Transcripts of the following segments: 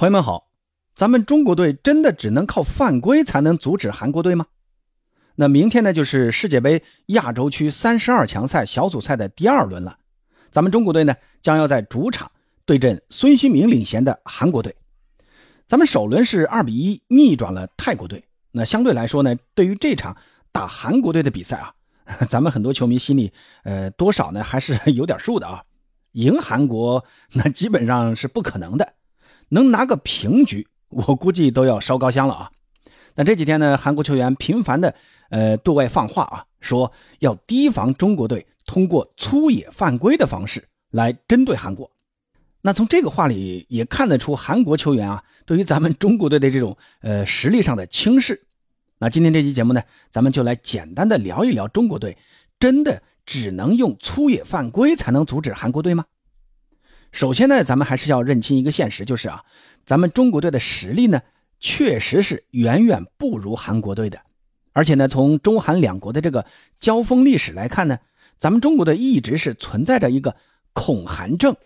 朋友们好，咱们中国队真的只能靠犯规才能阻止韩国队吗？那明天呢，就是世界杯亚洲区三十二强赛小组赛的第二轮了。咱们中国队呢，将要在主场对阵孙兴民领衔的韩国队。咱们首轮是二比一逆转了泰国队。那相对来说呢，对于这场打韩国队的比赛啊，咱们很多球迷心里呃多少呢还是有点数的啊。赢韩国那基本上是不可能的。能拿个平局，我估计都要烧高香了啊！但这几天呢，韩国球员频繁的呃对外放话啊，说要提防中国队通过粗野犯规的方式来针对韩国。那从这个话里也看得出韩国球员啊对于咱们中国队的这种呃实力上的轻视。那今天这期节目呢，咱们就来简单的聊一聊中国队，真的只能用粗野犯规才能阻止韩国队吗？首先呢，咱们还是要认清一个现实，就是啊，咱们中国队的实力呢，确实是远远不如韩国队的。而且呢，从中韩两国的这个交锋历史来看呢，咱们中国队一直是存在着一个恐韩症。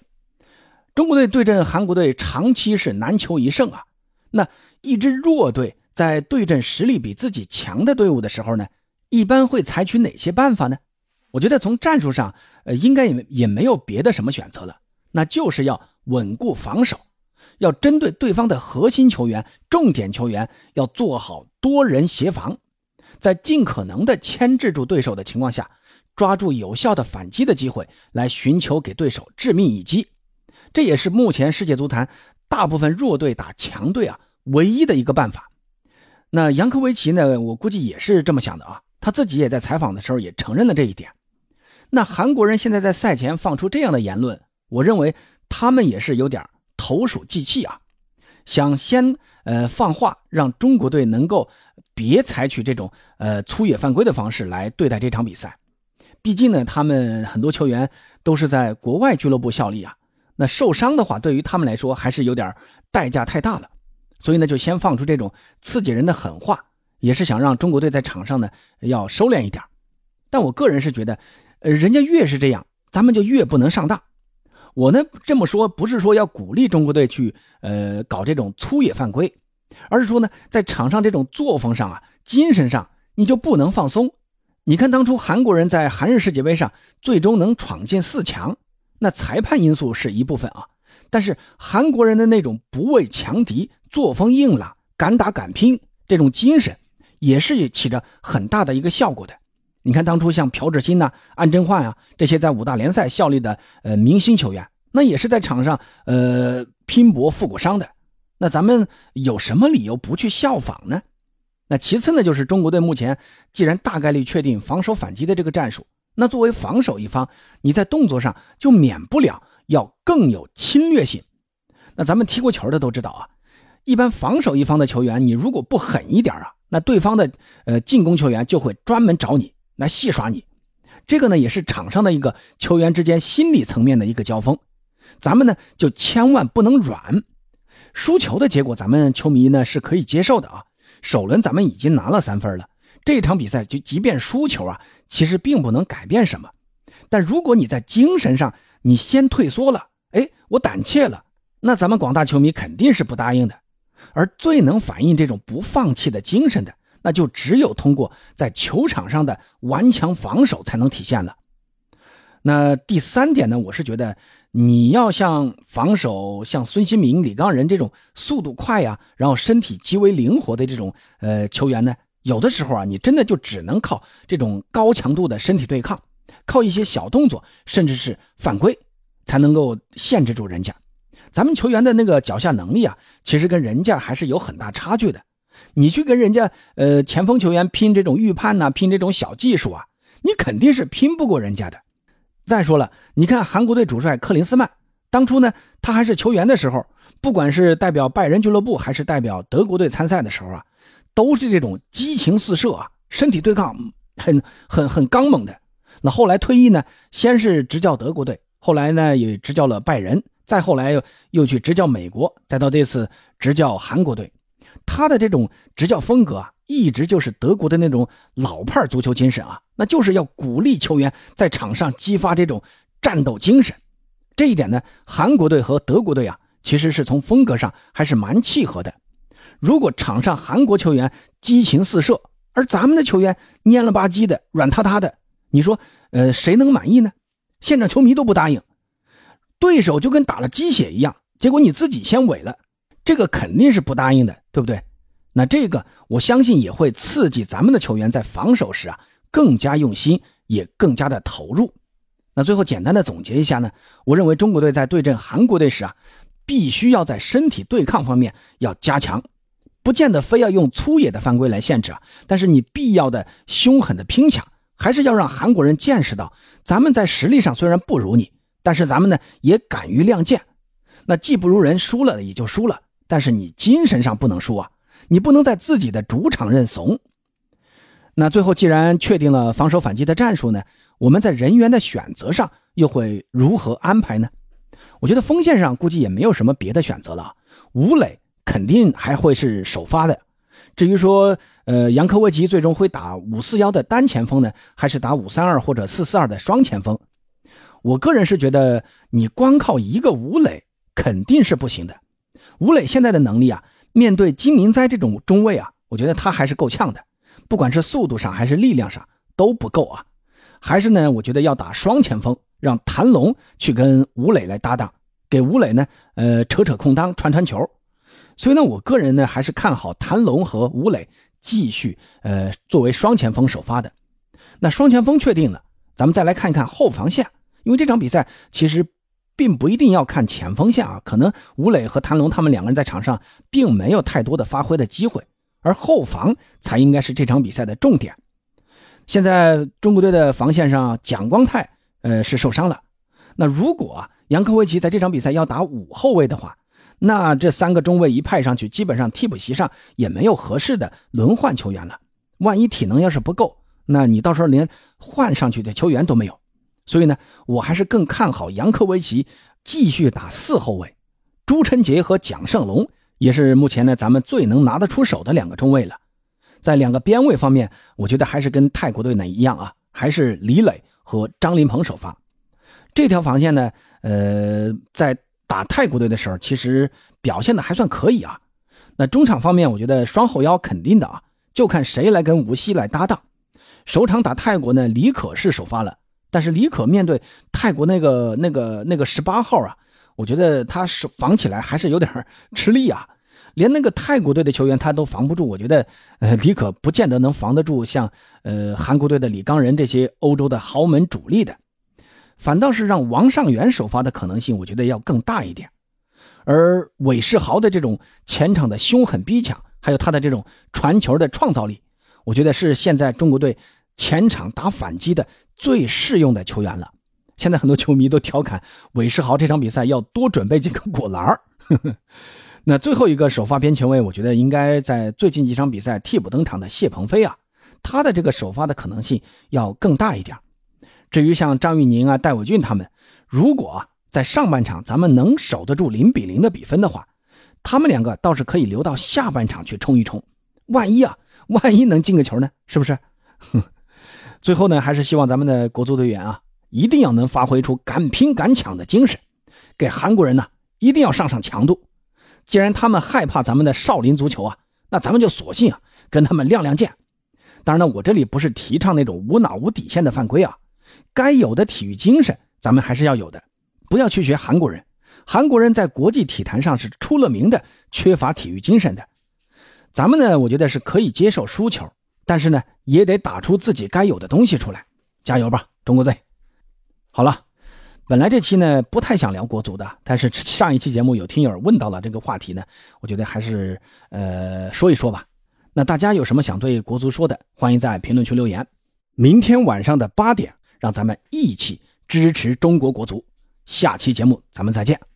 中国队对阵韩国队长期是难求一胜啊。那一支弱队在对阵实力比自己强的队伍的时候呢，一般会采取哪些办法呢？我觉得从战术上，呃，应该也也没有别的什么选择了。那就是要稳固防守，要针对对方的核心球员、重点球员，要做好多人协防，在尽可能的牵制住对手的情况下，抓住有效的反击的机会，来寻求给对手致命一击。这也是目前世界足坛大部分弱队打强队啊唯一的一个办法。那杨科维奇呢？我估计也是这么想的啊，他自己也在采访的时候也承认了这一点。那韩国人现在在赛前放出这样的言论。我认为他们也是有点投鼠忌器啊，想先呃放话，让中国队能够别采取这种呃粗野犯规的方式来对待这场比赛。毕竟呢，他们很多球员都是在国外俱乐部效力啊，那受伤的话，对于他们来说还是有点代价太大了。所以呢，就先放出这种刺激人的狠话，也是想让中国队在场上呢要收敛一点。但我个人是觉得，呃，人家越是这样，咱们就越不能上当。我呢这么说不是说要鼓励中国队去呃搞这种粗野犯规，而是说呢在场上这种作风上啊精神上你就不能放松。你看当初韩国人在韩日世界杯上最终能闯进四强，那裁判因素是一部分啊，但是韩国人的那种不畏强敌、作风硬朗、敢打敢拼这种精神，也是起着很大的一个效果的。你看，当初像朴智星呐、安贞焕啊这些在五大联赛效力的呃明星球员，那也是在场上呃拼搏负过伤的。那咱们有什么理由不去效仿呢？那其次呢，就是中国队目前既然大概率确定防守反击的这个战术，那作为防守一方，你在动作上就免不了要更有侵略性。那咱们踢过球的都知道啊，一般防守一方的球员，你如果不狠一点啊，那对方的呃进攻球员就会专门找你。来戏耍你，这个呢也是场上的一个球员之间心理层面的一个交锋，咱们呢就千万不能软，输球的结果咱们球迷呢是可以接受的啊。首轮咱们已经拿了三分了，这场比赛就即便输球啊，其实并不能改变什么。但如果你在精神上你先退缩了，哎，我胆怯了，那咱们广大球迷肯定是不答应的。而最能反映这种不放弃的精神的。那就只有通过在球场上的顽强防守才能体现了。那第三点呢？我是觉得你要像防守像孙兴民、李刚仁这种速度快呀，然后身体极为灵活的这种呃球员呢，有的时候啊，你真的就只能靠这种高强度的身体对抗，靠一些小动作，甚至是犯规，才能够限制住人家。咱们球员的那个脚下能力啊，其实跟人家还是有很大差距的。你去跟人家呃前锋球员拼这种预判呐，拼这种小技术啊，你肯定是拼不过人家的。再说了，你看韩国队主帅克林斯曼，当初呢他还是球员的时候，不管是代表拜仁俱乐部还是代表德国队参赛的时候啊，都是这种激情四射啊，身体对抗很很很刚猛的。那后来退役呢，先是执教德国队，后来呢也执教了拜仁，再后来又去执教美国，再到这次执教韩国队。他的这种执教风格啊，一直就是德国的那种老派足球精神啊，那就是要鼓励球员在场上激发这种战斗精神。这一点呢，韩国队和德国队啊，其实是从风格上还是蛮契合的。如果场上韩国球员激情四射，而咱们的球员蔫了吧唧的、软塌塌的，你说，呃，谁能满意呢？现场球迷都不答应，对手就跟打了鸡血一样，结果你自己先萎了，这个肯定是不答应的，对不对？那这个我相信也会刺激咱们的球员在防守时啊更加用心，也更加的投入。那最后简单的总结一下呢，我认为中国队在对阵韩国队时啊，必须要在身体对抗方面要加强，不见得非要用粗野的犯规来限制啊，但是你必要的凶狠的拼抢，还是要让韩国人见识到，咱们在实力上虽然不如你，但是咱们呢也敢于亮剑。那技不如人，输了也就输了，但是你精神上不能输啊。你不能在自己的主场认怂。那最后，既然确定了防守反击的战术呢，我们在人员的选择上又会如何安排呢？我觉得锋线上估计也没有什么别的选择了。吴磊肯定还会是首发的。至于说，呃，杨科维奇最终会打五四幺的单前锋呢，还是打五三二或者四四二的双前锋？我个人是觉得，你光靠一个吴磊肯定是不行的。吴磊现在的能力啊。面对金明哉这种中卫啊，我觉得他还是够呛的，不管是速度上还是力量上都不够啊。还是呢，我觉得要打双前锋，让谭龙去跟吴磊来搭档，给吴磊呢，呃，扯扯空当，传传球。所以呢，我个人呢还是看好谭龙和吴磊继续呃作为双前锋首发的。那双前锋确定了，咱们再来看一看后防线，因为这场比赛其实。并不一定要看前锋线啊，可能吴磊和谭龙他们两个人在场上并没有太多的发挥的机会，而后防才应该是这场比赛的重点。现在中国队的防线上，蒋光太呃是受伤了，那如果杨科维奇在这场比赛要打五后卫的话，那这三个中卫一派上去，基本上替补席上也没有合适的轮换球员了。万一体能要是不够，那你到时候连换上去的球员都没有。所以呢，我还是更看好杨科维奇继续打四后卫，朱晨杰和蒋胜龙也是目前呢咱们最能拿得出手的两个中卫了。在两个边卫方面，我觉得还是跟泰国队呢一样啊，还是李磊和张琳芃首发。这条防线呢，呃，在打泰国队的时候，其实表现的还算可以啊。那中场方面，我觉得双后腰肯定的啊，就看谁来跟吴曦来搭档。首场打泰国呢，李可是首发了。但是李可面对泰国那个那个那个十八号啊，我觉得他是防起来还是有点吃力啊，连那个泰国队的球员他都防不住。我觉得，呃，李可不见得能防得住像呃韩国队的李刚仁这些欧洲的豪门主力的，反倒是让王上元首发的可能性，我觉得要更大一点。而韦世豪的这种前场的凶狠逼抢，还有他的这种传球的创造力，我觉得是现在中国队前场打反击的。最适用的球员了。现在很多球迷都调侃韦世豪这场比赛要多准备几个果篮儿。那最后一个首发边前卫，我觉得应该在最近几场比赛替补登场的谢鹏飞啊，他的这个首发的可能性要更大一点。至于像张玉宁啊、戴伟俊他们，如果在上半场咱们能守得住零比零的比分的话，他们两个倒是可以留到下半场去冲一冲。万一啊，万一能进个球呢？是不是？哼 最后呢，还是希望咱们的国足队员啊，一定要能发挥出敢拼敢抢的精神，给韩国人呢一定要上上强度。既然他们害怕咱们的少林足球啊，那咱们就索性啊跟他们亮亮剑。当然呢，我这里不是提倡那种无脑无底线的犯规啊，该有的体育精神咱们还是要有的，不要去学韩国人。韩国人在国际体坛上是出了名的缺乏体育精神的，咱们呢，我觉得是可以接受输球。但是呢，也得打出自己该有的东西出来，加油吧，中国队！好了，本来这期呢不太想聊国足的，但是上一期节目有听友问到了这个话题呢，我觉得还是呃说一说吧。那大家有什么想对国足说的，欢迎在评论区留言。明天晚上的八点，让咱们一起支持中国国足。下期节目咱们再见。